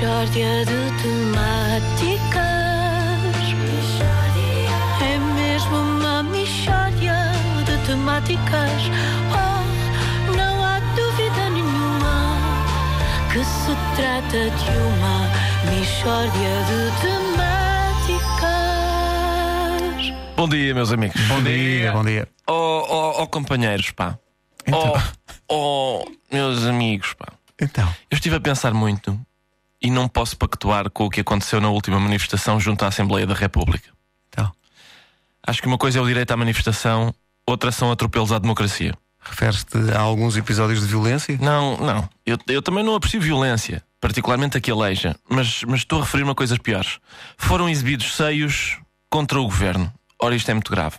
Mishória de temáticas. É mesmo uma mishória de temáticas. Oh, não há dúvida nenhuma que se trata de uma mishória de temáticas. Bom dia, meus amigos. Bom dia, bom dia. Oh, oh, oh, companheiros, pá. Então. Oh, oh, meus amigos, pá. Então, Eu estive a pensar muito e não posso pactuar com o que aconteceu na última manifestação junto à Assembleia da República. então, Acho que uma coisa é o direito à manifestação, outra são atropelos à democracia. referes-te a alguns episódios de violência? Não, não. Eu, eu também não aprecio violência, particularmente a que aleija, mas, mas estou a referir-me a coisas piores. Foram exibidos seios contra o governo. Ora, isto é muito grave.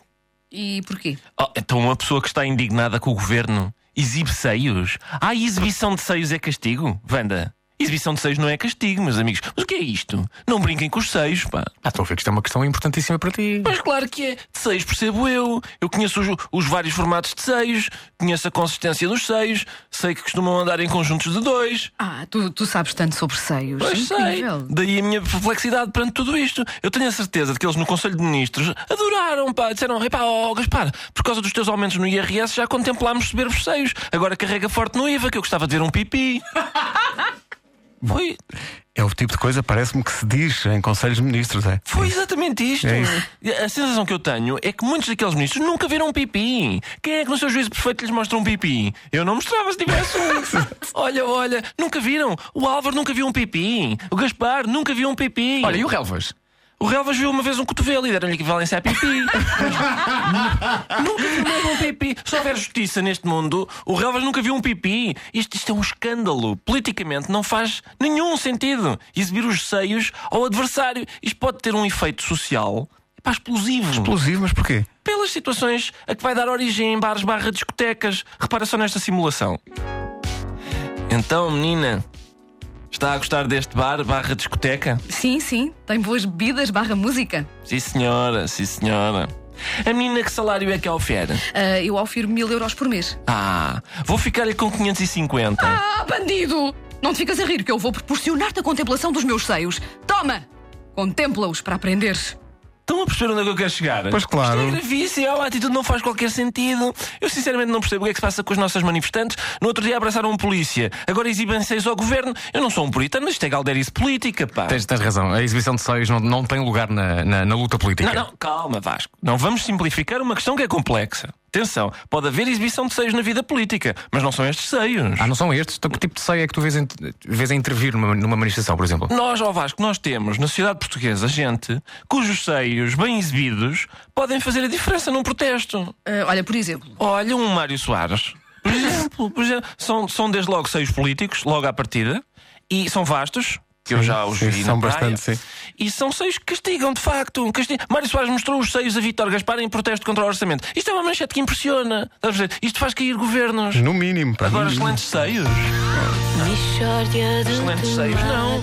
E porquê? Oh, então uma pessoa que está indignada com o governo exibe seios? Ah, exibição de seios é castigo? Wanda, exibição de seios não é castigo, meus amigos. Mas o que é isto? Não brinquem com os seios, pá. Ah, estou a ver que isto é uma questão importantíssima para ti. Mas claro que é. De seios percebo eu. Eu conheço os, os vários formatos de seios, conheço a consistência dos seios, sei que costumam andar em conjuntos de dois. Ah, tu, tu sabes tanto sobre seios. Pois sei. Daí a minha perplexidade perante tudo isto. Eu tenho a certeza de que eles no Conselho de Ministros adoraram, pá. Disseram, epá, ó Gaspar, por causa dos teus aumentos no IRS já contemplámos subir os seios. Agora carrega forte no IVA, que eu gostava de ver um pipi. Foi, É o tipo de coisa, parece-me que se diz em Conselhos de Ministros, é? foi exatamente isto. É. A sensação que eu tenho é que muitos daqueles ministros nunca viram um pipi. Quem é que no seu juízo perfeito lhes mostra um pipi? Eu não mostrava se tivesse um. olha, olha, nunca viram. O Álvaro nunca viu um pipi. O Gaspar nunca viu um pipi. Olha, e o Relvas? O Relvas viu uma vez um cotovelo e deram-lhe equivalência a pipi. nunca viu mesmo um pipi. Se houver justiça neste mundo, o Relvas nunca viu um pipi. Isto, isto é um escândalo. Politicamente não faz nenhum sentido exibir os seios ao adversário. Isto pode ter um efeito social epá, explosivo. Explosivo, mas porquê? Pelas situações a que vai dar origem em bares barra discotecas. Repara só nesta simulação. Então, menina, está a gostar deste bar barra discoteca? Sim, sim. Tem boas bebidas barra música. Sim, senhora, sim, senhora. A menina, que salário é que ofere? Ah, eu ofiro mil euros por mês. Ah, vou ficar-lhe com 550. Ah, bandido! Não te ficas a rir que eu vou proporcionar-te a contemplação dos meus seios. Toma! Contempla-os para aprenderes. Estão a perceber onde é que eu quero chegar? Pois claro. Isto é gravíssimo, a atitude não faz qualquer sentido. Eu sinceramente não percebo o que é que se passa com os nossos manifestantes. No outro dia abraçaram um polícia, agora exibem seis ao governo. Eu não sou um puritano, mas isto é galderice política, pá. Tens, tens razão, a exibição de seios não, não tem lugar na, na, na luta política. Não, não, calma, Vasco. Não vamos simplificar uma questão que é complexa. Atenção, pode haver exibição de seios na vida política, mas não são estes seios. Ah, não são estes? Então, que tipo de seio é que tu vês, em- vês a intervir numa, numa manifestação, por exemplo? Nós, ao Vasco, nós temos na sociedade portuguesa gente cujos seios bem exibidos podem fazer a diferença num protesto. Ah, olha, por exemplo, Olha, um Mário Soares. Por exemplo, por exemplo são, são desde logo seios políticos, logo à partida, e são vastos. Que eu já os sim, vi são na praia. bastante, sim. E são seios que castigam, de facto. Castigam. Mário Soares mostrou os seios a Vítor Gaspar em protesto contra o orçamento. Isto é uma manchete que impressiona. Isto faz cair governos. No mínimo, pá. Agora, mínimo. excelentes seios. Excelentes seios, não.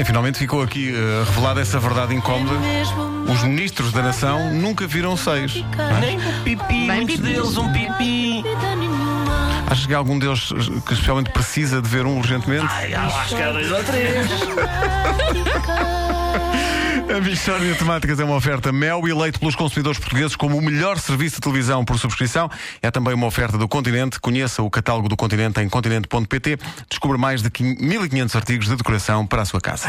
e finalmente ficou aqui eh, revelada essa verdade incómoda. É Os ministros da nação nunca viram seios. Nem um pipi, Bem muitos pipi. deles um pipi. Achas que há algum deles que especialmente precisa de ver um urgentemente? Ai, acho que há dois ou três. A Michórdia de Temáticas é uma oferta Mel eleito pelos consumidores portugueses como o melhor serviço de televisão por subscrição. É também uma oferta do Continente. Conheça o catálogo do Continente em continente.pt. Descubra mais de 1500 artigos de decoração para a sua casa.